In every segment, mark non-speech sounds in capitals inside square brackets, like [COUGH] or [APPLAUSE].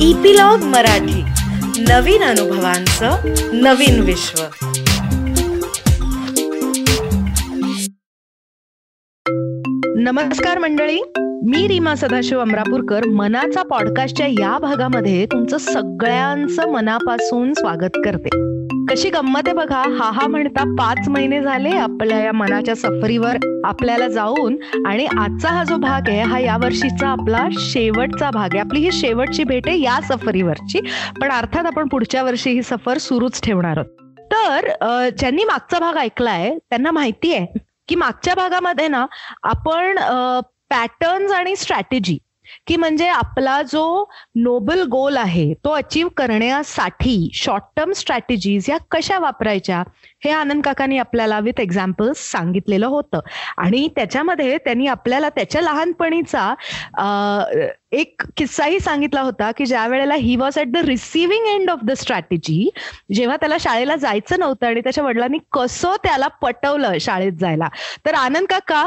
Epilogue Marathi. नवीन अनुभवांचं नवीन विश्व. नमस्कार मंडळी. मी रीमा सदाशिव अमरापूरकर. मनाचा पॉडकास्टच्या या भागामध्ये तुमचं सगळ्यांचं मनापासून स्वागत करते. कशी गंमत आहे बघा. हा हा म्हणता पाच महिने झाले आपल्या या मनाच्या सफरीवर आपल्याला जाऊन आणि आजचा हा जो भाग आहे हा या वर्षीचा आपला शेवटचा भाग आहे. आपली ही शेवटची भेट आहे या सफरीवरची. पण अर्थात आपण पुढच्या वर्षी ही सफर सुरूच ठेवणार आहोत. तर ज्यांनी मागचा भाग ऐकलाय त्यांना माहिती आहे की मागच्या भागामध्ये ना आपण पॅटर्न्स आणि स्ट्रॅटेजी की म्हणजे आपला जो नोबल गोल आहे तो अचीव करण्यासाठी शॉर्ट टर्म स्ट्रॅटेजीज या कशा वापरायच्या हे आनंद काकांनी आपल्याला विथ एक्झाम्पल्स सांगितलेलं होतं. आणि त्याच्यामध्ये त्यांनी आपल्याला त्याच्या लहानपणीचा एक किस्साही सांगितला होता की ज्या वेळेला he was at the receiving end of the strategy जेव्हा त्याला शाळेला जायचं नव्हतं आणि त्याच्या वडिलांनी कसं त्याला पटवलं शाळेत जायला. तर आनंद काका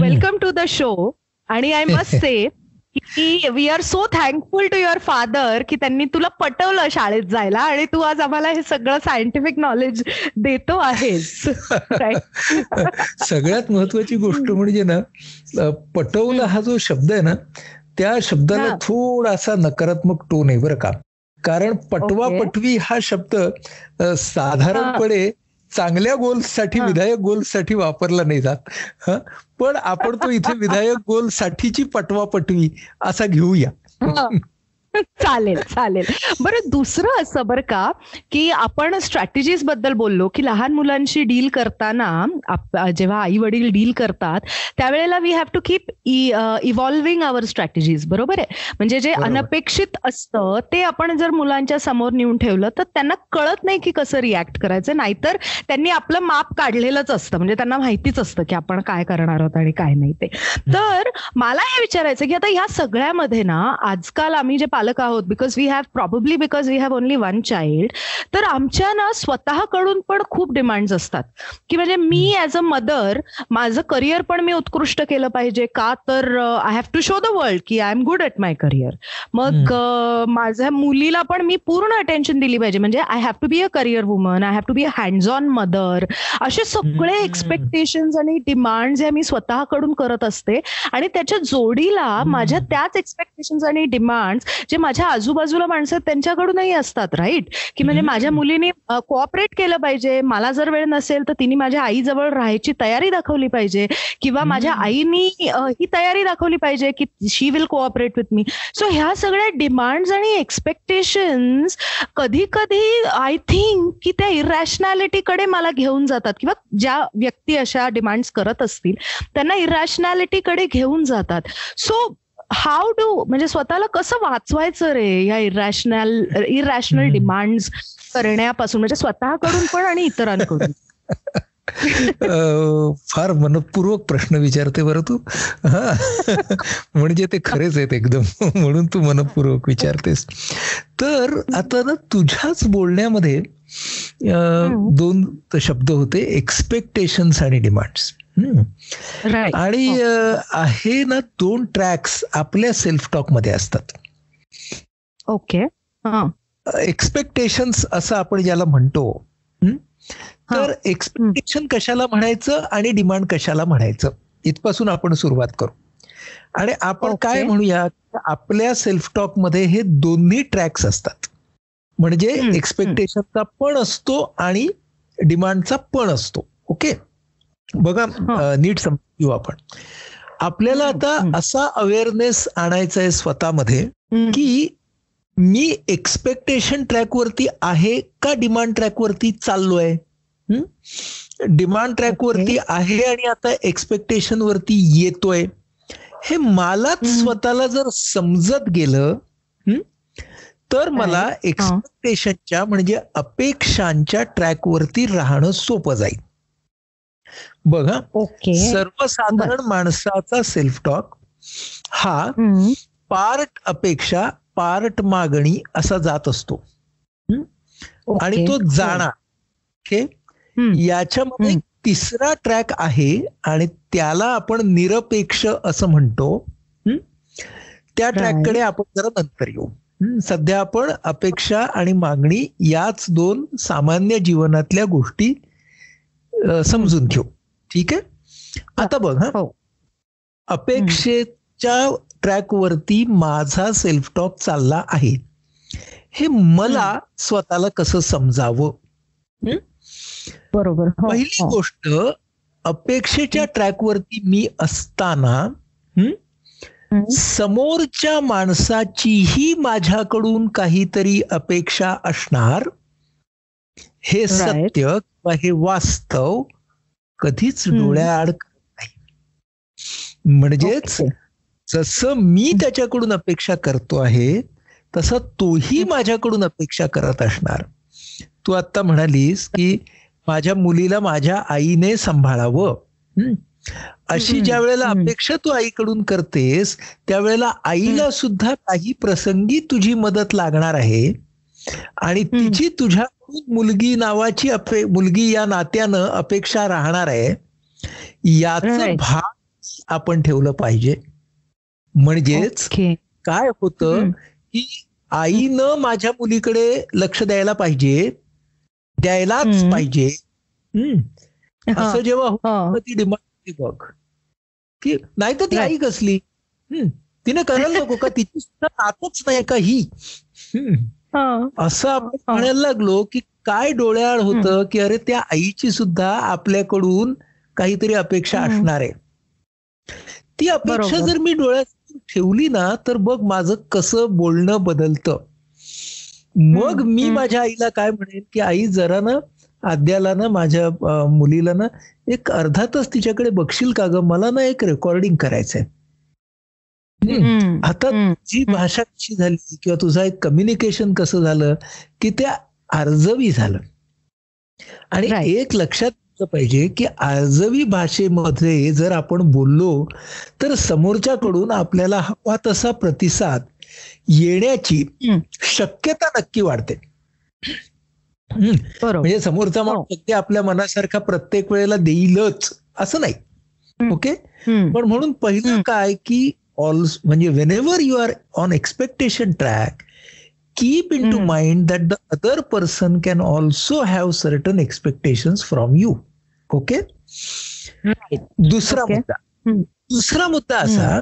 वेलकम टू द शो आणि आय मस्ट से की we are so thankful to your father की त्यांनी तुला पटवलं शाळेत जायला आणि तू आज आम्हाला हे सगळं सायंटिफिक नॉलेज देतो आहेस. [LAUGHS] सगळ्यात महत्वाची गोष्ट म्हणजे ना पटवलं हा जो शब्द आहे ना त्या शब्दाला थोडासा नकारात्मक टोन आहे बरं का. कारण पटवा पटवी हा शब्द साधारणपणे चांगल्या गोल्ससाठी विधायक गोल्ससाठी वापरला नाही जात. पण आपण तो इथे [LAUGHS] विधायक गोल साठीची पटवा पटवी असा घेऊया. [LAUGHS] चालेल चालेल. बरं दुसरं असं बरं का की आपण स्ट्रॅटेजीजबद्दल बोललो की लहान मुलांशी डील करताना जेव्हा आई वडील डील करतात त्यावेळेला we have to keep evolving our strategies बरोबर आहे? म्हणजे जे अनपेक्षित असतं ते आपण जर मुलांच्या समोर नेऊन ठेवलं तर त्यांना कळत नाही की कसं रिॲक्ट करायचं नाहीतर त्यांनी आपलं माप काढलेलंच असतं. म्हणजे त्यांना माहितीच असतं की आपण काय करणार आहोत आणि काय नाही ते. तर मला हे विचारायचं की आता ह्या सगळ्यामध्ये ना आजकाल आम्ही जे पालक आहोत because we have probably because we have only one child तर आमच्या ना स्वतःकडून पण खूप डिमांड्स असतात. की म्हणजे मी ऍज अ मदर माझं करिअर पण मी उत्कृष्ट केलं पाहिजे का तर I have to show the world की I am good at my career मग माझ्या मुलीला पण मी पूर्ण अटेन्शन दिली पाहिजे. म्हणजे I have to be a career woman I have to be a hands on mother असे सगळे एक्सपेक्टेशन आणि डिमांड हे मी स्वतःकडून करत असते. आणि त्याच्या जोडीला माझ्या त्याच एक्सपेक्टेशन आणि डिमांड जे माझ्या आजूबाजूला माणसं त्यांच्याकडूनही असतात राईट की म्हणजे माझ्या मुलीने कोऑपरेट केलं पाहिजे. मला जर वेळ नसेल तर तिने माझ्या आईजवळ राहायची तयारी दाखवली पाहिजे. किंवा माझ्या आईनी ही तयारी दाखवली पाहिजे की she will cooperate with me so ह्या सगळ्या डिमांड आणि एक्सपेक्टेशन कधी कधी आय थिंक की त्या इरॅशनॅलिटीकडे मला घेऊन जातात. किंवा ज्या व्यक्ती अशा डिमांड्स करत असतील त्यांना इरॅशनॅलिटीकडे घेऊन जातात. सो हाऊ डू म्हणजे स्वतःला कसं वाचवायचं रे या इरॅशनल इरॅशनल डिमांड करण्यापासून? म्हणजे स्वतःकडून पण आणि इतरांकडून. [LAUGHS] फार मनपूर्वक प्रश्न विचारते बरं तू. म्हणजे ते खरेच आहेत एकदम. म्हणून तू मनपूर्वक विचारतेस. तर आता ना तुझ्याच बोलण्यामध्ये दोन शब्द होते एक्सपेक्टेशन्स आणि डिमांड्स आणि आहे ना दोन ट्रॅक्स आपल्या सेल्फ टॉकमध्ये असतात. ओके एक्सपेक्टेशन्स असं आपण ज्याला म्हणतो तर एक्सपेक्टेशन कशाला म्हणायचं आणि डिमांड कशाला म्हणायचं इथपासून आपण सुरुवात करू. आणि आपण काय म्हणूया आपल्या सेल्फ टॉकमध्ये हे दोन्ही ट्रॅक्स असतात. म्हणजे एक्सपेक्टेशनचा पण असतो आणि डिमांडचा पण असतो. ओके बघा नीट समजू आपण. आपल्याला आता असा अवेअरनेस आणायचा आहे स्वतःमध्ये की मी एक्सपेक्टेशन ट्रॅकवरती आहे का डिमांड ट्रॅकवरती चाललोय? डिमांड ट्रॅकवरती आहे आणि आता एक्सपेक्टेशन वरती येतोय. हे मलाच स्वतःला जर समजत गेलं तर मला एक्सपेक्टेशनच्या म्हणजे अपेक्षांच्या ट्रॅकवरती राहणं सोपं जाईल. बघा सर्वसाधारण माणसाचा सेल्फ टॉक हा पार्ट अपेक्षा पार्ट मागणी असा जात असतो. आणि तो जाणार. ओके? याच्यामध्ये तिसरा ट्रॅक आहे आणि त्याला आपण निरपेक्ष असं म्हणतो. त्या ट्रॅककडे आपण जरा नंतर येऊ. सध्या आपण अपेक्षा आणि मागणी याच दोन सामान्य जीवनातल्या गोष्टी समजून घेऊ. ठीक आहे? आता बघ. हा. हो. अपेक्षेच्या ट्रॅक वरती माझा सेल्फ टॉक चालला आहे. हे मला स्वतःला कसं समजावं? बरोबर. हो, पहिली हो. गोष्ट अपेक्षेच्या ट्रॅक वरती मी असताना हं, हं. समोरच्या माणसाचीही माझ्याकडून काहीतरी अपेक्षा असणार. हे. सत्य किंवा हे वास्तव कधीच. डोळ्याआड करत नाही म्हणजेच. जसं मी त्याच्याकडून अपेक्षा करतो आहे तसं तोही माझ्याकडून अपेक्षा करत असणार तू आता म्हणालीस की माझ्या मुलीला माझ्या आईने सांभाळावं? अशी ज्या वेळेला. अपेक्षा तू आईकडून करतेस त्यावेळेला आईला सुद्धा काही प्रसंगी तुझी मदत लागणार आहे आणि. तिची तुझ्याकडून मुलगी नावाची अपे मुलगी या नात्यानं अपेक्षा राहणार आहे याचं. भाग आपण ठेवलं पाहिजे म्हणजेच. काय होतं. की आईनं माझ्या मुलीकडे लक्ष द्यायला पाहिजे द्यायलाच. पाहिजे असं जेव्हा होतं. ती डिमांड बघ की नाही तर ती. आई कसली. तिने करायला नको का तिची सुद्धा नातच नाही का. हा. असं आपण. म्हणायला लागलो की काय डोळ्याआड होतं की अरे त्या आईची सुद्धा आपल्याकडून काहीतरी अपेक्षा. असणार आहे ती अपेक्षा. जर मी डोळ्यात ठेवली ना तर बघ माझं कसं बोलणं बदलतं मग मी. माझ्या आईला काय म्हणेन की आई जरा ना आद्याला ना माझ्या मुलीला ना एक अर्धा तास तिच्याकडे बघशील का ग मला ना एक रेकॉर्डिंग करायचंय आता. जी भाषा कशी झाली किंवा तुझा एक कम्युनिकेशन कसं झालं की त्या अर्जवी झालं आणि. एक लक्षात पाहिजे की अर्जवी भाषेमध्ये जर आपण बोललो तर समोरच्याकडून आपल्याला हवा तसा प्रतिसाद येण्याची. शक्यता नक्की वाढते म्हणजे समोरचा माणूस अगदी आपल्या मनासारखा प्रत्येक वेळेला देईलच असं नाही. ओके. पण म्हणून पहिलं. काय की म्हणजे whenever you are on expectation track keep in to hmm. Mind that the other person can also have certain expectation from you okay Right. दुसरा. मुद्दा. दुसरा मुद्दा असा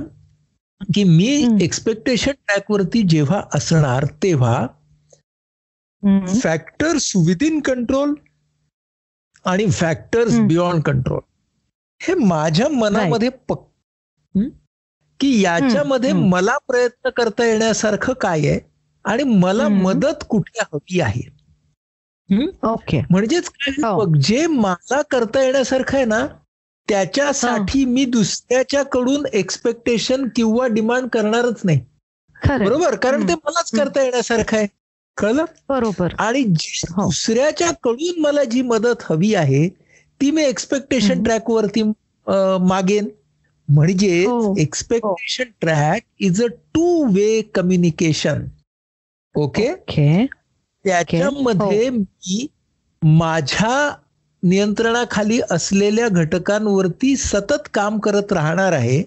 की मी. एक्सपेक्टेशन ट्रॅक वरती जेव्हा असणार तेव्हा. फॅक्टर्स विदिन कंट्रोल आणि फॅक्टर्स. बियॉन्ड कंट्रोल हे माझ्या मनामध्ये पक हं? की याच्यामध्ये. मला प्रयत्न करता येण्यासारखं काय आहे आणि मला. मदत कुठे हवी आहे? ओके म्हणजेच काय हो. जे मला करता येण्यासारखं आहे ना त्याच्यासाठी मी दुसऱ्याच्या कडून एक्सपेक्टेशन किंवा डिमांड करणारच नाही बरोबर कारण ते. मलाच करता येण्यासारखं आहे कळलं बरोबर आणि हो. दुसऱ्याच्या कडून मला जी मदत हवी आहे ती मी एक्सपेक्टेशन हम्म. ट्रॅक वरती अं, मागेन म्हणजे हो. Expectation track is a two way communication okay त्याच्यामध्ये मी माझ्या नियंत्रणाखाली असलेल्या घटकांवरती सतत काम करत राहणार आहे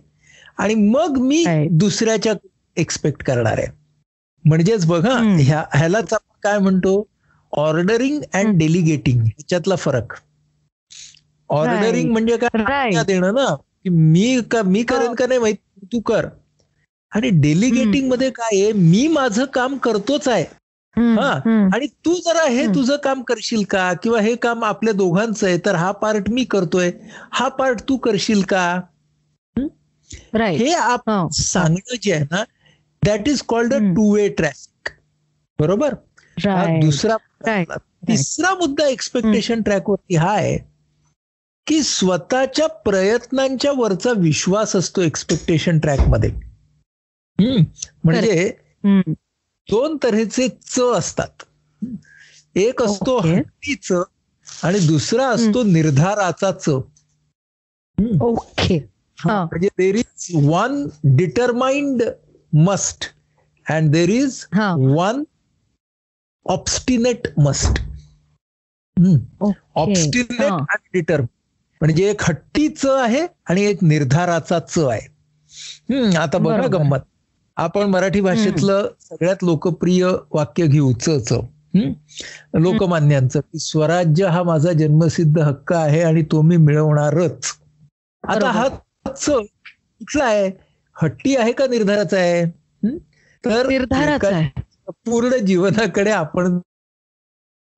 आणि मग मी. दुसऱ्याच्या एक्सपेक्ट करणार आहे. म्हणजेच बघा. ह्या ह्यालाच आपण काय म्हणतो? Ordering and. डेलिगेटिंग ह्याच्यातला फरक. ऑर्डरिंग. म्हणजे काय? देणं ना. की मी का मी करेन का नाही माहिती तू कर. आणि डेलिगेटिंगमध्ये काय आहे मी माझं काम करतोच आहे. हा. आणि तू जरा हे. तुझं काम करशील का? किंवा हे काम आपल्या दोघांचं आहे तर हा पार्ट मी करतोय. हा पार्ट तू करशील का? हे आप हो. सांगणं जे आहे ना that is called a. Two way traffic बरोबर? दुसरा तिसरा मुद्दा एक्सपेक्टेशन ट्रॅक वरती हा आहे. की स्वतःच्या प्रयत्नांच्या वरचा विश्वास असतो एक्सपेक्टेशन ट्रॅकमध्ये. म्हणजे दोन तऱ्हेचे च असतात. एक असतो. हट्टीच आणि दुसरा असतो निर्धाराचा च. ओके. हा. म्हणजे there is one determined must and there is one obstinate must obstinate हा. आणि डिटर म्हणजे एक हट्टी च आहे आणि एक निर्धाराचा च आहे. हम्म, आता बघा. गंमत. आपण मराठी भाषेतलं सगळ्यात लोकप्रिय वाक्य घेऊ च च? लोकमान्यांचं की स्वराज्य हा माझा जन्मसिद्ध हक्क आहे आणि तो मी मिळवणारच. आता हा च कुठला आहे? हट्टी आहे का निर्धाराचा आहे? हं? तर निर्धाराच पूर्ण जीवनाकडे आपण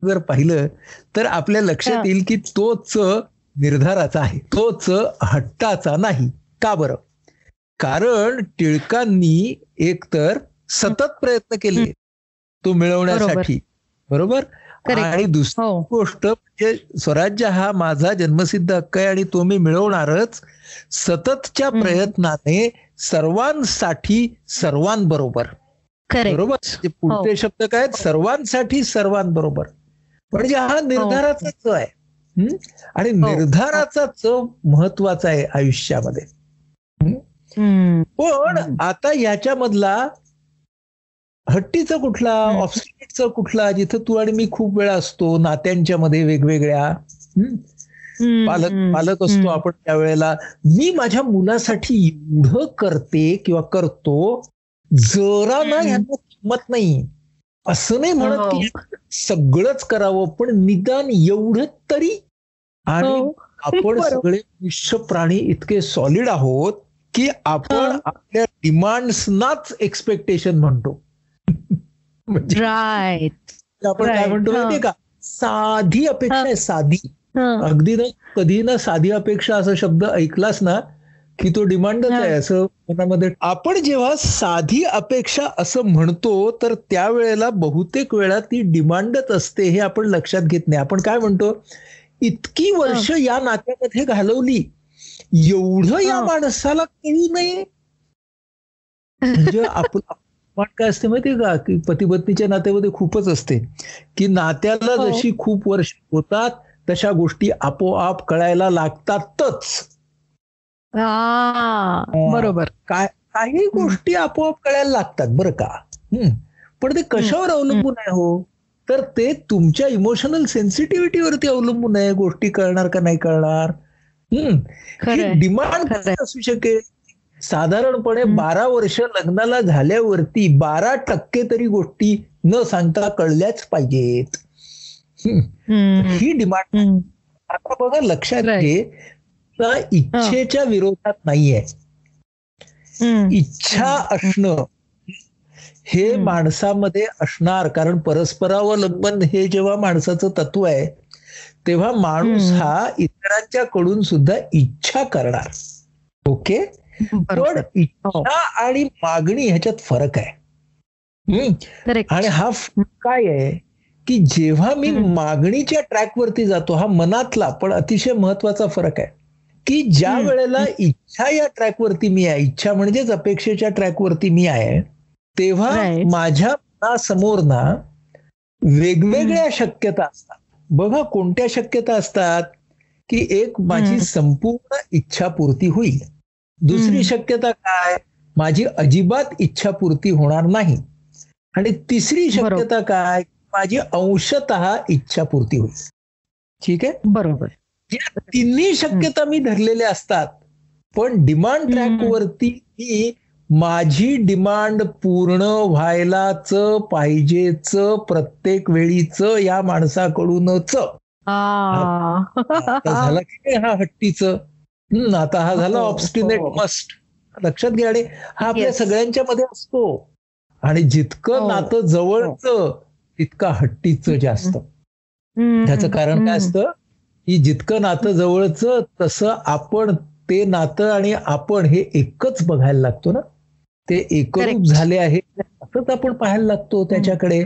जर पाहिलं तर आपल्या लक्षात. येईल की तोच निर्धाराचा आहे. तोच हट्टाचा नाही. का बरं? कारण टिळकांनी एकतर सतत प्रयत्न केले. तो मिळवण्यासाठी. बरोबर. आणि दुसरी हो. गोष्ट म्हणजे स्वराज्य हा माझा जन्मसिद्ध हक्क आहे आणि तो मी मिळवणारच. सततच्या. प्रयत्नाने सर्वांसाठी सर्वांबरोबर. बरोबर? म्हणजे पुढचे शब्द काय आहेत? सर्वांसाठी सर्वांबरोबर. म्हणजे हा निर्धाराचा च आहे. हं? आणि निर्धाराचा च महत्त्वाचा आहे आयुष्यामध्ये. पण आता याच्यामधला हट्टीचा कुठला हं. ऑफस्टिकेटचा कुठला जिथं तू आणि मी खूप वेळा असतो नात्यांच्या मध्ये वेगवेगळ्या हं? पालक पालक असतो आपण त्यावेळेला. मी माझ्या मुलासाठी एवढं करते किंवा करतो जरा ना. ह्यांना किंमत नाही असं नाही म्हणत हो. की सगळंच करावं पण निदान एवढं तरी आणि हो. आपण. [LAUGHS] सगळे मनुष्य प्राणी इतके सॉलिड आहोत की आपण. आपल्या डिमांड्सनाच एक्सपेक्टेशन म्हणतो [LAUGHS] म्हणजे आपण काय. म्हणतो. माहितीये का साधी अपेक्षा आहे साधी अगदी ना कधी ना साधी अपेक्षा असा शब्द ऐकलास ना की तो डिमांडच. आहे असं मनामध्ये. आपण जेव्हा साधी अपेक्षा असं म्हणतो तर त्यावेळेला बहुतेक वेळा ती डिमांडच असते हे आपण लक्षात घेत नाही. आपण काय म्हणतो? इतकी वर्ष या नात्यामध्ये घालवली. एवढं या. माणसाला कळू नये. म्हणजे [LAUGHS] आपण आपण काय असते माहितीये का? की पती पत्नीच्या नात्यामध्ये खूपच असते. की नात्याला हो. जशी खूप वर्ष होतात तशा गोष्टी आपोआप कळायला लागतातच. बरोबर. काय काही गोष्टी आपोआप कळायला लागतात बरं का. हम्म. पण ते कशावर अवलंबून आहे हो? तर ते तुमच्या इमोशनल सेन्सिटिव्हिटीवरती अवलंबून आहे गोष्टी कळणार का नाही कळणार. डिमांड. असू शकेल? साधारणपणे. बारा वर्ष लग्नाला झाल्यावरती बारा टक्के तरी गोष्टी न सांगता कळल्याच पाहिजेत. ही डिमांड. आता बघा लक्षात. घे. इच्छेच्या विरोधात नाहीये. इच्छा असणं हे. माणसामध्ये असणार कारण परस्परावलंबन हे जेव्हा माणसाचं तत्व आहे तेव्हा माणूस. हा इतरांच्या कडून सुद्धा इच्छा करणार. ओके? पण इच्छा आणि मागणी ह्याच्यात फरक आहे. आणि हा काय आहे? की जेव्हा मी. मागणीच्या ट्रॅकवरती जातो हा मनातला पण अतिशय महत्त्वाचा फरक आहे. की ज्या. वेळेला इच्छा या ट्रॅकवरती मी आहे इच्छा म्हणजेच अपेक्षेच्या ट्रॅकवरती मी आहे तेव्हा. माझ्या मनासमोर ना वेगवेगळ्या शक्यता असतात बघा कोणत्या शक्यता असतात की एक माझी. संपूर्ण इच्छापूर्ती होईल दुसरी. शक्यता काय माझी अजिबात इच्छापूर्ती होणार नाही आणि तिसरी. शक्यता काय माझी अंशतः इच्छापूर्ती होईल ठीक आहे बरोबर या तिन्ही शक्यता मी धरलेल्या असतात पण डिमांड. ट्रॅकवरती मी माझी डिमांड पूर्ण व्हायलाच पाहिजेच प्रत्येक वेळीच या माणसाकडूनच झाला की नाही हा हट्टीच आता हा झाला हो, ऑब्स्टिनेट हो. मस्ट लक्षात घ्या आणि हा आपल्या. सगळ्यांच्या मध्ये असतो आणि जितकं हो. नातं जवळचं तितका हट्टीच जास्त. त्याचं कारण काय. असतं की जितकं नातं जवळचं तसं आपण ते नातं आणि आपण हे एकच बघायला लागतो ना? ते एकरूप. झाले आहे असंच आपण पाहायला लागतो त्याच्याकडे.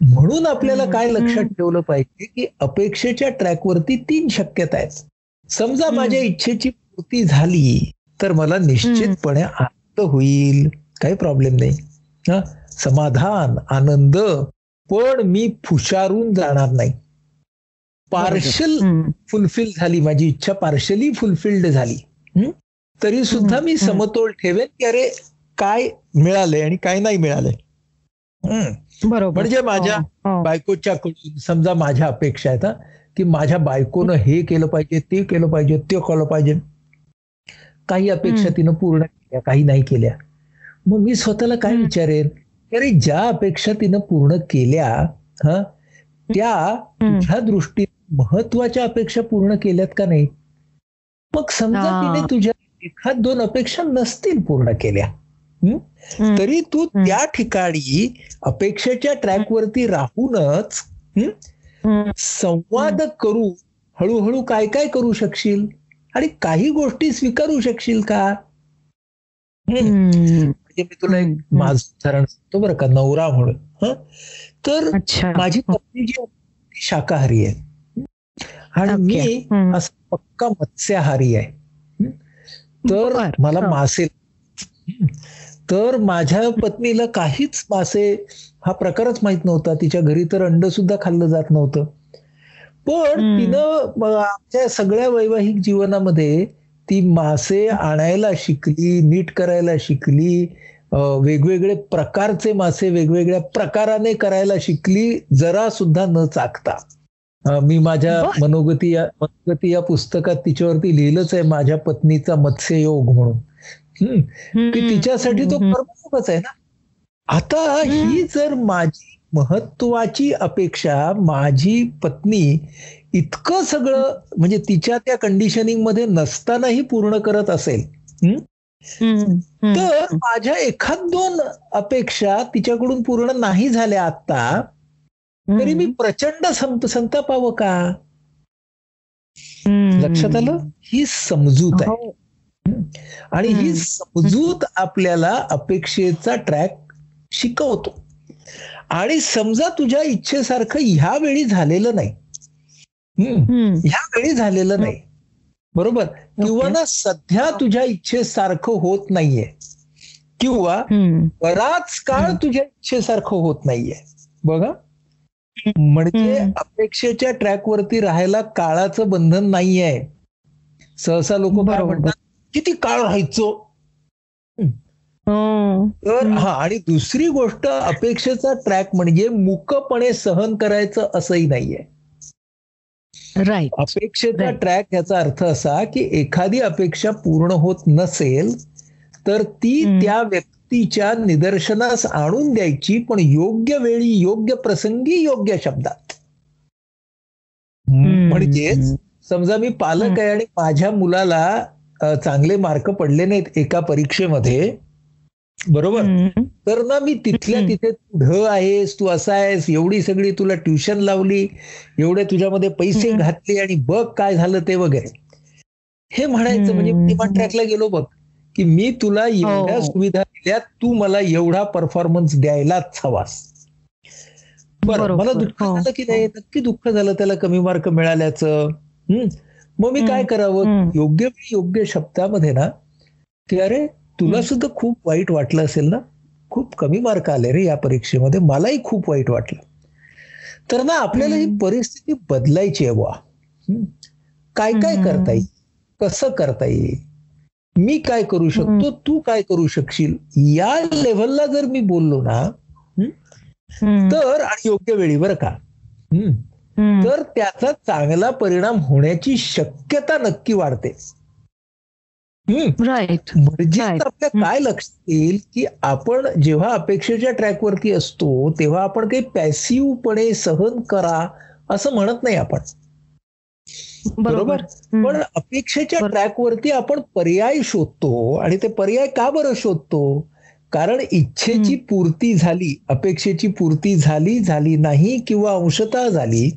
म्हणून आपल्याला. काय लक्षात. ठेवलं पाहिजे की अपेक्षेच्या ट्रॅकवरती तीन शक्यता आहेत. समजा. माझ्या इच्छेची पूर्ती झाली तर मला निश्चितपणे आनंद होईल. काही प्रॉब्लेम नाही. हा? समाधान आनंद. पण मी फुशारून जाणार नाही. पार्शल. फुलफिल झाली माझी इच्छा पार्शली फुलफिल्ड झाली? तरी सुद्धा मी. समतोल ठेवेन की अरे काय मिळालंय आणि काय नाही मिळालंय हं. बरोबर म्हणजे माझ्या हो, हो. बायकोच्या कडून समजा माझ्या अपेक्षा आहेत की माझ्या बायकोनं हे केलं पाहिजे ते केलं पाहिजे ते केलं पाहिजे काही अपेक्षा. तिनं पूर्ण केल्या काही नाही केल्या मग मी स्वतःला काय. विचारेन अरे ज्या अपेक्षा तिनं पूर्ण केल्या हा त्या. तुझ्या दृष्टीने महत्त्वाच्या अपेक्षा पूर्ण केल्यात का नाही मग समजा. तिने तुझ्या एखाद दोन अपेक्षा नसतील पूर्ण केल्या. तरी तू. त्या ठिकाणी अपेक्षेच्या ट्रॅकवरती राहूनच. संवाद करू हळूहळू काय काय करू शकशील आणि काही गोष्टी स्वीकारू शकशील का. म्हणजे मी तुला एक. माझं उदाहरण सांगतो बरं का नवरा म्हणून हं? तर माझी पत्नी जी आहे, ती शाकाहारी आहे आणि. मी. असं पक्का मत्स्याहारी आहे? तर. मला. मासे. तर माझ्या पत्नीला काहीच मासे हा प्रकारच माहीत नव्हता तिच्या घरी तर अंड सुद्धा खाल्लं जात नव्हतं पण. तिनं आमच्या सगळ्या वैवाहिक जीवनामध्ये ती मासे आणायला शिकली नीट करायला शिकली वेगवेगळे प्रकारचे मासे वेगवेगळ्या प्रकाराने करायला शिकली जरा सुद्धा न चाकता मी माझ्या. मनोगती या मनोगती या पुस्तकात तिच्यावरती लिहिलंच आहे माझ्या पत्नीचा मत्स्ययोग म्हणून. की तिच्यासाठी तो. कर्मयोगच आहे ना. आता ही जर माझी महत्वाची अपेक्षा माझी पत्नी इतकं सगळं म्हणजे तिच्या त्या कंडिशनिंगमध्ये नसतानाही पूर्ण करत असेल. तर माझ्या एखाद दोन अपेक्षा तिच्याकडून पूर्ण नाही झाल्या आता तरी मी प्रचंड संत संतापावं का. लक्षात आलं? ही समजूत आहे. हो. आणि ही. समजूत आपल्याला अपेक्षेचा ट्रॅक शिकवतो. आणि समजा तुझ्या इच्छेसारखं ह्या वेळी झालेलं नाही. ह्या वेळी झालेलं नाही. बरोबर? किंवा ना सध्या तुझ्या इच्छेसारखं होत नाहीये. किंवा. बराच काळ तुझ्या इच्छेसारखं होत नाहीये. बघा. म्हणजे. अपेक्षेच्या ट्रॅकवरती राहायला काळाचं बंधन नाहीये सहसा लोक काय. म्हणतात किती काळ राहायचो हो. तर. हा आणि दुसरी गोष्ट अपेक्षेचा ट्रॅक म्हणजे मुकपणे सहन करायचं असंही नाहीये राईट अपेक्षेचा. ट्रॅक याचा अर्थ असा की एखादी अपेक्षा पूर्ण होत नसेल तर ती. त्या व्यक्तीच्या निदर्शनास आणून द्यायची पण योग्य वेळी योग्य प्रसंगी योग्य शब्दात. म्हणजेच समजा मी पालक आहे आणि माझ्या मुलाला चांगले मार्क पडले नाहीत एका परीक्षेमध्ये बरोबर. तर ना मी तिथल्या. तिथे तू ढ आहेस तू असा आहेस एवढी सगळी तुला ट्युशन लावली एवढे तुझ्यामध्ये पैसे. घातले आणि बघ काय झालं ते वगैरे. हे म्हणायचं म्हणजे ट्रॅकला गेलो बघ. की मी तुला एवढ्या हो. सुविधा दिल्या तू मला एवढा परफॉर्मन्स द्यायलाच हवास बरं. मला दुःख हो. झालं की नाही नक्की दुःख झालं त्याला कमी मार्क मिळाल्याचं हम्म. मग मी काय. करावं. योग्य वेळी योग्य शब्दामध्ये ना की अरे तुला. सुद्धा खूप वाईट वाटलं असेल ना खूप कमी मार्क आले रे या परीक्षेमध्ये मलाही खूप वाईट वाटलं तर ना आपल्याला ही. परिस्थिती बदलायची आहे बुवा. काय काय. करता येईल कसं करता येईल मी काय करू शकतो? तू काय करू शकशील? या लेव्हलला जर मी बोललो ना. तर आणि योग्य वेळी बरं का. तर त्याचा चांगला परिणाम होण्याची शक्यता नक्की वाढते. राईट म्हणजे. आपल्या काय लक्षात येईल की आपण जेव्हा अपेक्षेच्या ट्रॅकवरती असतो तेव्हा आपण काही पॅसिव्हपणे सहन करा असं म्हणत नाही आपण. बरोबर. पण अपेक्षेच्या. ट्रॅकवरती आपण पर्याय शोधतो आणि ते पर्याय का बरं शोधतो? कारण इच्छेची पूर्ती झाली अपेक्षेची पूर्ती झाली झाली नाही किंवा अंशतः झाली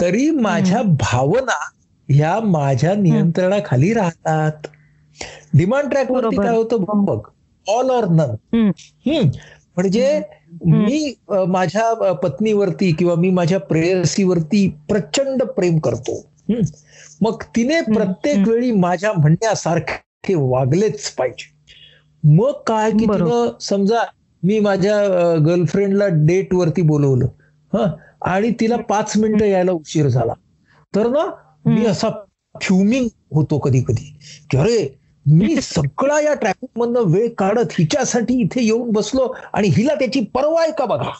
तरी माझ्या भावना ह्या माझ्या नियंत्रणाखाली राहतात. डिमांड ट्रॅकवरती. काय होतं बघ ऑल ऑर नन. म्हणजे मी माझ्या पत्नीवरती किंवा मी माझ्या प्रेयसीवरती प्रचंड प्रेम करतो. मग तिने प्रत्येक. वेळी माझ्या म्हणण्यासारखे वागलेच पाहिजे मग काय की. तिनं समजा मी माझ्या गर्लफ्रेंडला डेट वरती बोलवलं हा आणि तिला पाच मिनिटं यायला उशीर झाला तर ना मी. असा फ्युमिंग होतो कधी कधी की अरे मी [LAUGHS] सगळा या ट्रॅफिक मधनं वेळ काढत हिच्यासाठी इथे येऊन बसलो आणि हिला त्याची पर्वा आहे का बघा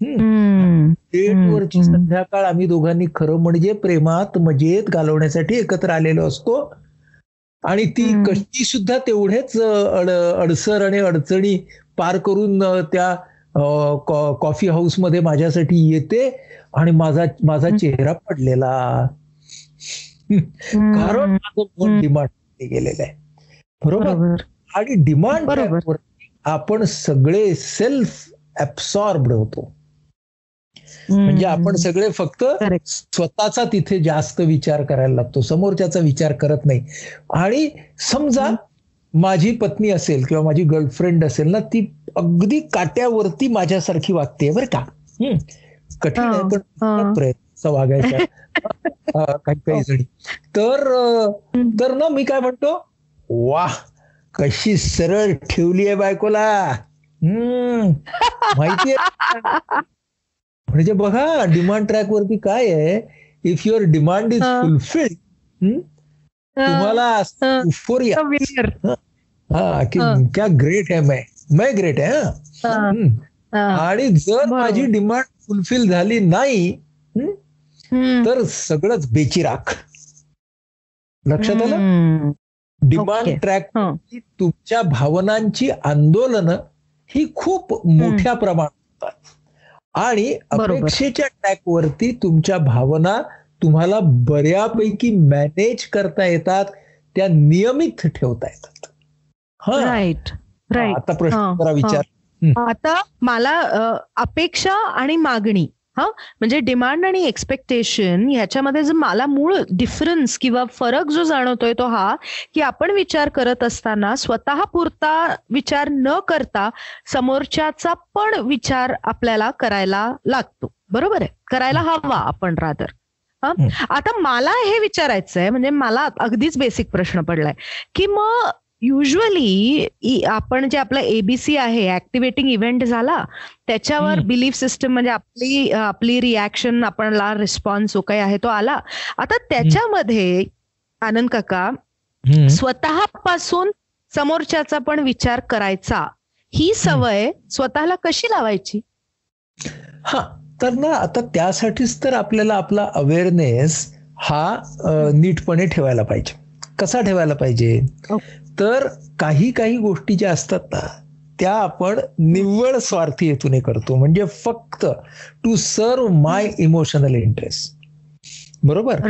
हम्म. संध्याकाळ आम्ही दोघांनी खरं म्हणजे प्रेमात मजेत घालवण्यासाठी एकत्र आलेलो असतो आणि ती. कशी सुद्धा तेवढेच अड अडसर आणि अडचणी पार करून त्या कॉफी हाऊसमध्ये माझ्यासाठी येते आणि माझा माझा. चेहरा पडलेला कारण माझं मन. डिमांड गेलेलं आहे बरोबर आणि डिमांड. आपण सगळे सेल्फ ऍब्सॉर्ब्ड होतो म्हणजे आपण सगळे फक्त. स्वतःचा तिथे जास्त विचार करायला लागतो. समोरच्याचा विचार करत नाही. आणि समजा माझी पत्नी असेल किंवा माझी गर्लफ्रेंड असेल ना ती अगदी काट्यावरती माझ्यासारखी वागते बरं का. कठीण आहे हा, पण हा. प्रयत्न वागायचा. [LAUGHS] काही काही जणी. तर. तर ना मी काय म्हणतो? वाह कशी सरळ ठेवली आहे बायकोला. हम्म. [LAUGHS] माहितीये? म्हणजे बघा डिमांड ट्रॅक वरती काय आहे if your demand is. Fulfilled तुम्हाला हा. की. क्या ग्रेट है मैं. मैं ग्रेट आहे हा. आणि जर. माझी डिमांड फुलफिल झाली नाही तर सगळंच बेचिराख. लक्षात आलं? डिमांड. ट्रॅक. तुमच्या भावनांची आंदोलनं ही खूप मोठ्या प्रमाणात होतात. आणि. अपेक्षेच्या ट्रॅक वरती तुमच्या भावना तुम्हाला बऱ्यापैकी मॅनेज करता येतात त्या नियमित ठेवता येतात. हा. राईट राईट आता प्रश्न विचार. आता मला अपेक्षा आणि मागणी. हा? म्हणजे डिमांड आणि एक्सपेक्टेशन ह्याच्यामध्ये जो मला मूळ डिफरन्स किंवा फरक जो जाणवतोय तो हा की आपण विचार करत असताना स्वतः पुरता विचार न करता समोरच्याचा पण विचार आपल्याला करायला लागतो. बरोबर आहे? करायला हवा आपण रादर हा. आता मला हे विचारायचं आहे म्हणजे मला अगदीच बेसिक प्रश्न पडलाय की मग युजली आपण जे आपलं एबीसी आहे ऍक्टिव्हेटिंग इव्हेंट झाला त्याच्यावर. बिलीफ सिस्टम म्हणजे आपली आपली रिॲक्शन आपणला रिस्पॉन्स जो काही आहे तो आला. आता त्याच्यामध्ये आनंद काका. स्वतःपासून समोरच्याचा पण विचार करायचा. ही सवय स्वतःला कशी लावायची? हा तर ना आता त्यासाठीच तर आपल्याला आपला अवेअरनेस हा नीटपणे ठेवायला पाहिजे. कसा ठेवायला पाहिजे? ओके. तर काही काही गोष्टी ज्या असतात ना त्या आपण निव्वळ स्वार्थी हेतूने करतो. म्हणजे फक्त to serve my emotional interest बरोबर?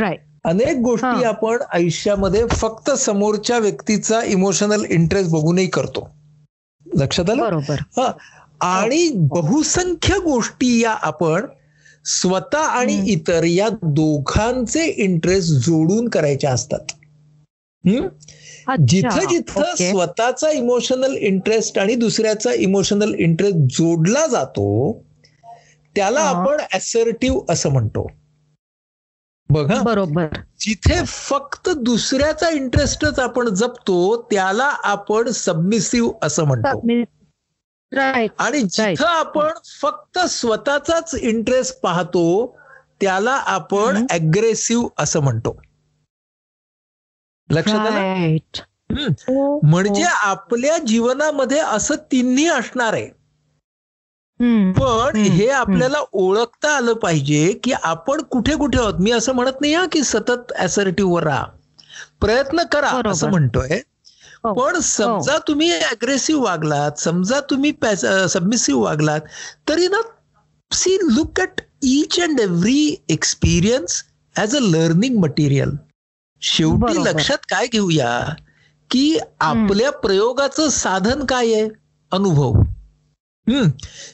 अनेक गोष्टी. आपण आयुष्यामध्ये फक्त समोरच्या व्यक्तीचा इमोशनल इंटरेस्ट बघूनही करतो. लक्षात आलं? बरोबर. आणि बहुसंख्य गोष्टी या आपण स्वतः आणि. इतर या दोघांचे इंटरेस्ट जोडून करायच्या असतात. जिथं जिथं. स्वतःचा इमोशनल इंटरेस्ट आणि दुसऱ्याचा इमोशनल इंटरेस्ट जोडला जातो त्याला. आपण असर्टिव्ह असं म्हणतो. बघा. बरोबर. जिथे फक्त दुसऱ्याचा इंटरेस्टच आपण जपतो त्याला आपण सबमिसिव्ह असं म्हणतो. आणि जिथं आपण फक्त स्वतःचाच इंटरेस्ट पाहतो त्याला आपण. अग्रेसिव्ह असं म्हणतो. लक्षात आलं? हम्म. म्हणजे आपल्या जीवनामध्ये असं तिन्ही असणार आहे. पण हे आपल्याला ओळखता आलं पाहिजे की आपण कुठे कुठे आहोत. मी असं म्हणत नाही हा की सतत असर्टिव्ह वर राहा. प्रयत्न करा. असं म्हणतोय. हो. पण समजा तुम्ही अग्रेसिव्ह वागलात समजा तुम्ही सबमिसिव्ह वागलात तरी ना see look at each and every experience as a learning material शेवटी. लक्षात काय घेऊया की आपल्या प्रयोगाचं साधन काय आहे? अनुभव. हम्म.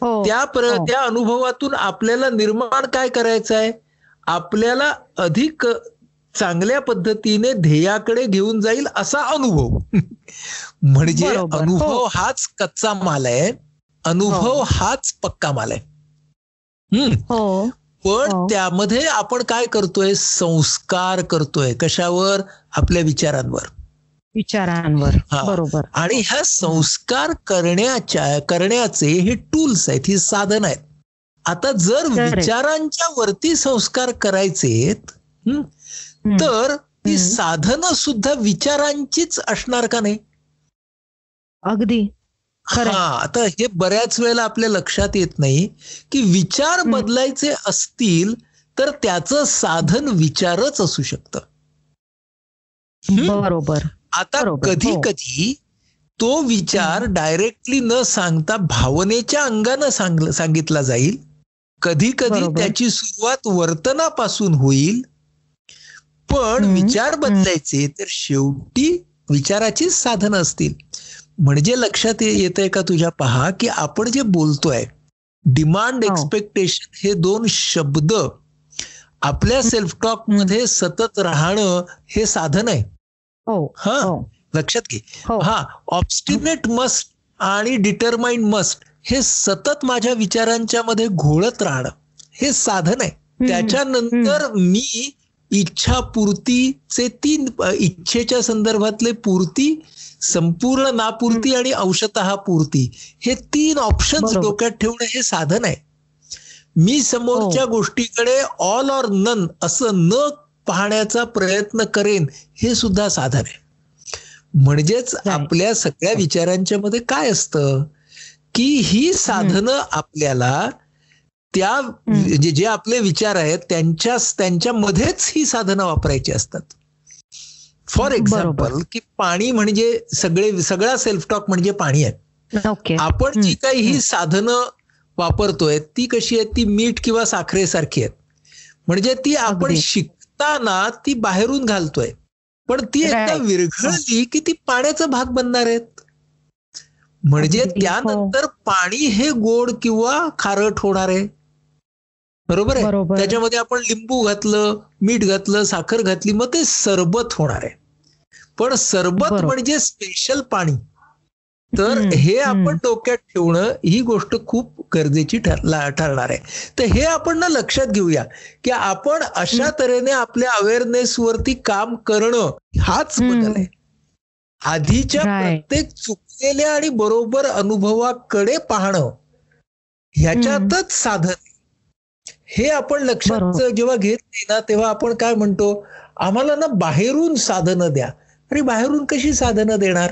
हो. त्या प्र हो. त्या अनुभवातून आपल्याला निर्माण काय करायचं आहे? आपल्याला अधिक चांगल्या पद्धतीने ध्येयाकडे घेऊन जाईल असा अनुभव. [LAUGHS] म्हणजे बरोबर, अनुभव हो. हाच कच्चा माल आहे. अनुभव हो. हाच पक्का माल आहे. हम्म. हो. पण हो. त्यामध्ये आपण काय करतोय संस्कार करतोय कशावर आपल्या विचारांवर विचारांवर हा. बरोबर आणि ह्या संस्कार करण्याच्या करण्याचे हे टूल्स आहेत ही साधन आहेत आता जर. विचारांच्या वरती संस्कार हं, हम्म. तर ती. साधनं सुद्धा विचारांचीच असणार का नाही अगदी. हा आता हे बऱ्याच वेळेला आपल्या लक्षात येत नाही की विचार. बदलायचे असतील तर त्याचं साधन विचारच असू शकतं? बरोबर आता कधी हो. कधी तो विचार डायरेक्टली न सांगता भावनेच्या अंगानं सांग सांगितला जाईल कधी कधी. त्याची सुरुवात वर्तनापासून होईल पण विचार बदलायचे तर शेवटी विचाराचीच साधनं असतील म्हणजे लक्षात येत आहे का तुझ्या पहा की आपण जे बोलतोय डिमांड हो. एक्सपेक्टेशन हे दोन शब्द आपल्या सेल्फ टॉकमध्ये सतत राहणं हे साधन आहे. हो हा? हो. लक्षात घे. हो. हा ऑब्स्टिनेट मस्ट आणि डिटरमाइंड मस्ट हे सतत माझ्या विचारांच्या मध्ये घोळत राहणं हे साधन आहे. त्याच्यानंतर मी इच्छा पूर्तीचे तीन इच्छेच्या संदर्भातले पूर्ती संपूर्ण नापूर्ती आणि अंशतः पूर्ती. हे तीन ऑप्शन्स बरोबर. डोक्यात ठेवणं हे साधन आहे. मी समोरच्या हो. गोष्टीकडे ऑल ऑर नन असं न पाहण्याचा प्रयत्न करेन हे सुद्धा साधन आहे. म्हणजेच. आपल्या सगळ्या विचारांच्या मध्ये काय असतं? की ही साधनं आपल्याला त्या जे जे आपले विचार आहेत त्यांच्या त्यांच्यामध्येच ही साधनं वापरायची असतात. For example. की पाणी म्हणजे सगळे सगळा सेल्फ टॉक म्हणजे पाणी आहे आपण जी काही ही. साधनं वापरतोय ती कशी आहेत ती मीठ किंवा साखरेसारखी आहेत म्हणजे ती आपण. शिकताना ती बाहेरून घालतोय पण ती एकदा. विरघळली की ती पाण्याचा भाग बनणार आहेत म्हणजे हो. त्यानंतर पाणी हे गोड किंवा खारट होणार आहे बरोबर आहे. त्याच्यामध्ये आपण लिंबू घातलं मीठ घातलं साखर घातली मग ते सरबत होणार आहे पण सरबत. म्हणजे स्पेशल पाणी तर हे. आपण डोक्यात ठेवणं ही गोष्ट खूप गरजेची ठरणार आहे तर हे आपण ना लक्षात घेऊया की आपण अशा तऱ्हेने आपल्या अवेअरनेस वरती काम करणं हाच. बदल आहे आधीच्या. प्रत्येक चुकलेल्या आणि बरोबर अनुभवाकडे पाहणं ह्याच्यातच साधन. हे आपण लक्षात. जेव्हा घेत नाही ना तेव्हा आपण काय म्हणतो आम्हाला ना बाहेरून साधनं द्या अरे बाहेरून कशी साधनं देणार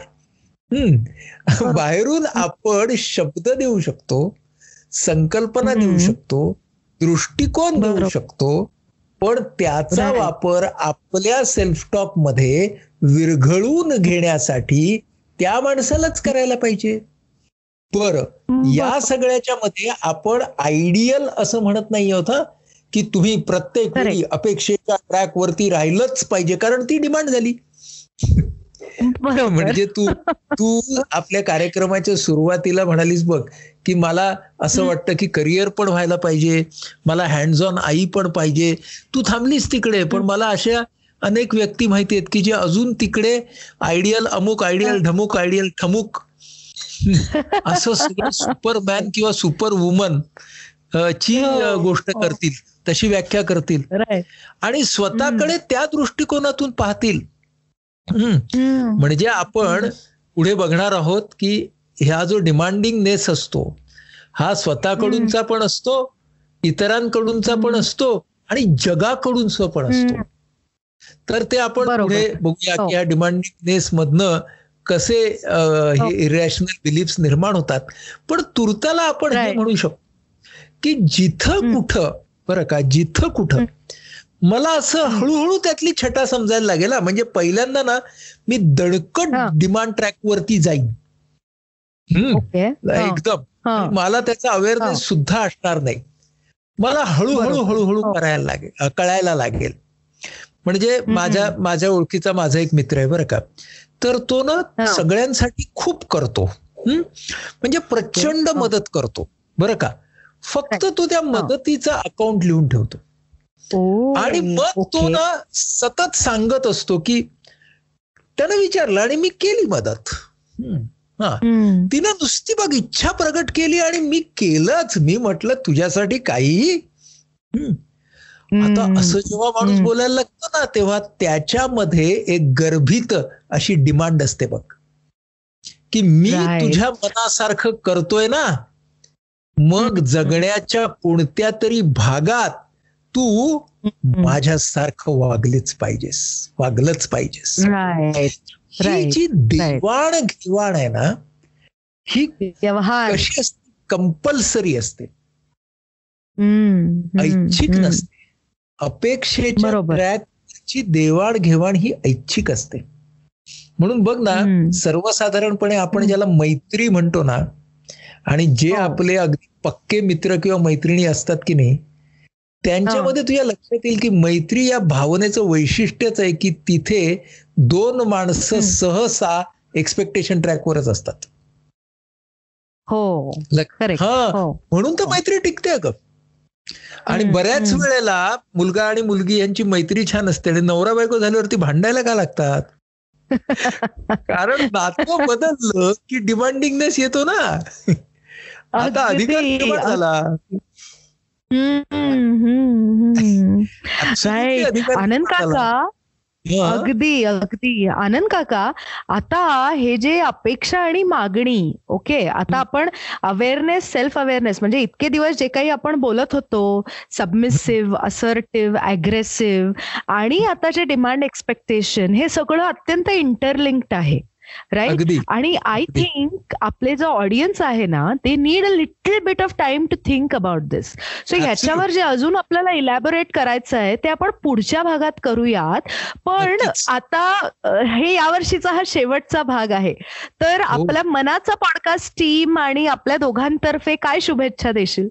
हम्म बाहेरून आपण शब्द देऊ शकतो संकल्पना देऊ. शकतो दृष्टिकोन देऊ. शकतो पण त्याचा. वापर आपल्या सेल्फ टॉकमध्ये विरघळून घेण्यासाठी त्या माणसालाच करायला पाहिजे बरं. या सगळ्याच्या मध्ये आपण आयडियल असं म्हणत नाही आहोत हं, की तुम्ही प्रत्येक वेळी अपेक्षेच्या ट्रॅक वरती राहिलंच पाहिजे कारण ती डिमांड झाली. म्हणजे तू तू आपल्या कार्यक्रमाच्या सुरुवातीला म्हणालीस बघ की मला असं. वाटतं की करिअर पण व्हायला पाहिजे मला हँड्स ऑन आई पण पाहिजे. तू थांबलीस तिकडे पण मला अशा अनेक व्यक्ती माहिती आहेत की जे अजून तिकडे आयडियल अमुक आयडियल ढमुक आयडियल ठमुक [LAUGHS] असं सगळं सुपरमॅन किंवा सुपर वुमन ची हो. अ, गोष्ट करतील तशी व्याख्या करतील. आणि स्वतःकडे त्या दृष्टिकोनातून पाहतील. म्हणजे आपण पुढे बघणार आहोत की ह्या जो डिमांडिंगनेस असतो हा स्वतःकडूनचा पण असतो इतरांकडूनचा पण असतो आणि जगाकडून पण असतो. तर ते आपण. पुढे बघूया हो. की या डिमांडिंगनेस मधनं कसे हे हो. इरॅशनल बिलीफ्स निर्माण होतात पण तुर्ताला आपण हे. म्हणू शकतो की जिथं. कुठं बरं का जिथं कुठं मला असं हळूहळू त्यातली छटा समजायला लागेल हा. म्हणजे पहिल्यांदा ना मी दणकट हा. डिमांड ट्रॅक वरती जाईन एकदम मला त्याचा हा. अवेअरनेस सुद्धा असणार नाही मला हळूहळू. हळूहळू हो. करायला लागेल कळायला लागेल म्हणजे माझ्या माझ्या ओळखीचा माझा एक मित्र आहे बरं का तर तो ना हा. सगळ्यांसाठी खूप करतो हम्म? म्हणजे प्रचंड हा. मदत करतो बरं का फक्त तो त्या मदतीचा अकाउंट लिहून ठेवतो आणि मग तो. ना सतत सांगत असतो की त्यानं विचारलं आणि मी केली मदत. हा. तिनं नुसती बघ इच्छा प्रगट केली आणि मी केलंच मी म्हटलं तुझ्यासाठी हम्म. आता. असं जेव्हा माणूस. बोलायला लागतो ना तेव्हा त्याच्यामध्ये एक गर्भित अशी डिमांड असते बघ की मी. तुझ्या मनासारखं करतोय ना मग. जगण्याच्या कोणत्या तरी भागात तू. माझ्यासारखं वागलीच पाहिजेस वागलंच पाहिजेस ही जी देवाण घेवाण आहे ना ही कशी असते कंपल्सरी असते ऐच्छिक. नसते अपेक्षेच्या बरोबर. ट्रॅकची देवाण घेवाण ही ऐच्छिक असते. म्हणून बघ ना सर्वसाधारणपणे आपण ज्याला मैत्री म्हणतो ना आणि जे हो. आपले अगदी पक्के मित्र किंवा मैत्रिणी असतात की नाही त्यांच्यामध्ये तुझ्या लक्षात येईल की मैत्री या भावनेचं वैशिष्ट्यच आहे की तिथे दोन माणसं सहसा एक्सपेक्टेशन ट्रॅकवरच असतात. हो. हा. हो. म्हणून तर मैत्री टिकते अगं. आणि बऱ्याच वेळेला मुलगा आणि मुलगी यांची मैत्री छान असते आणि नवरा बायको झाल्यावरती भांडायला का लागतात? [LAUGHS] कारण नातं बदललं की डिमांडिंगनेस येतो ना. आता अधिकार झाला. [LAUGHS] आनंद काका अगदी अगदी. आनंद काका आता हे जे अपेक्षा आणि मागणी ओके? आता आपण अवेअरनेस सेल्फ अवेअरनेस म्हणजे इतके दिवस जे काही आपण बोलत होतो सबमिसिव्ह असर्टिव्ह अग्रेसिव्ह आणि आता जे डिमांड एक्सपेक्टेशन हे सगळं अत्यंत इंटरलिंक्ड आहे. राईट आणि आय थिंक आपले जो ऑडियन्स आहे ना ते need a little bit of time to think about this so ह्याच्यावर जे अजून आपल्याला इलॅबोरेट करायचं आहे ते आपण पुढच्या भागात करूयात. पण आता हे यावर्षीचा हा शेवटचा भाग आहे. तर हो. आपल्या मनाचा पॉडकास्ट टीम आणि आपल्या दोघांतर्फे काय शुभेच्छा देशील?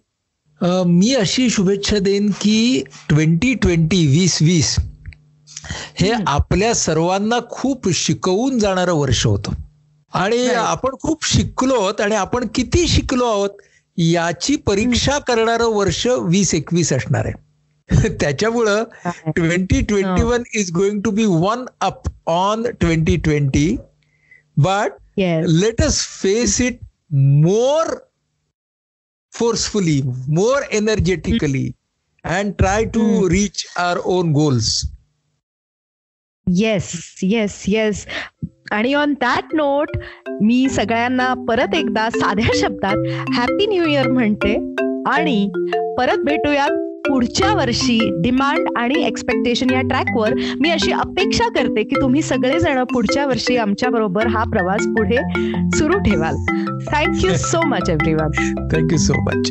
मी अशी शुभेच्छा देईन की ट्वेंटी ट्वेंटी वीस वीस हे आपल्या सर्वांना खूप शिकवून जाणारं वर्ष होतं. आणि आपण खूप शिकलो आहोत आणि आपण किती शिकलो आहोत याची परीक्षा करणारं वर्ष वीस एकवीस असणार आहे. [LAUGHS] त्याच्यामुळं twenty twenty one is going to be one up on twenty twenty but let us face it more forcefully more energetically and try to reach our own goals yes yes yes आणि on that note मी सगळ्यांना परत एकदा साध्या शब्दात happy new year म्हणते. आणि परत भेटूयात पुढच्या वर्षी डिमांड आणि एक्सपेक्टेशन या ट्रॅकवर मी अशी अपेक्षा करते की तुम्ही सगळेजण पुढच्या वर्षी आमच्या बरोबर हा प्रवास पुढे सुरू ठेवाल. Thank you so much everyone thank you so much